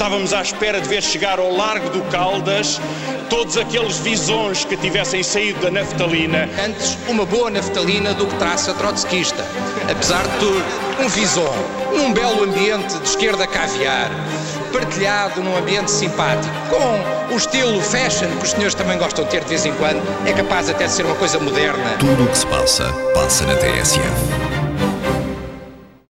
Estávamos à espera de ver chegar ao Largo do Caldas todos aqueles visões que tivessem saído da naftalina. Antes, uma boa naftalina do que traça trotskista. Apesar de tudo, um visão num belo ambiente de esquerda caviar, partilhado num ambiente simpático, com o estilo fashion que os senhores também gostam de ter de vez em quando, é capaz até de ser uma coisa moderna. Tudo o que se passa, passa na TSF.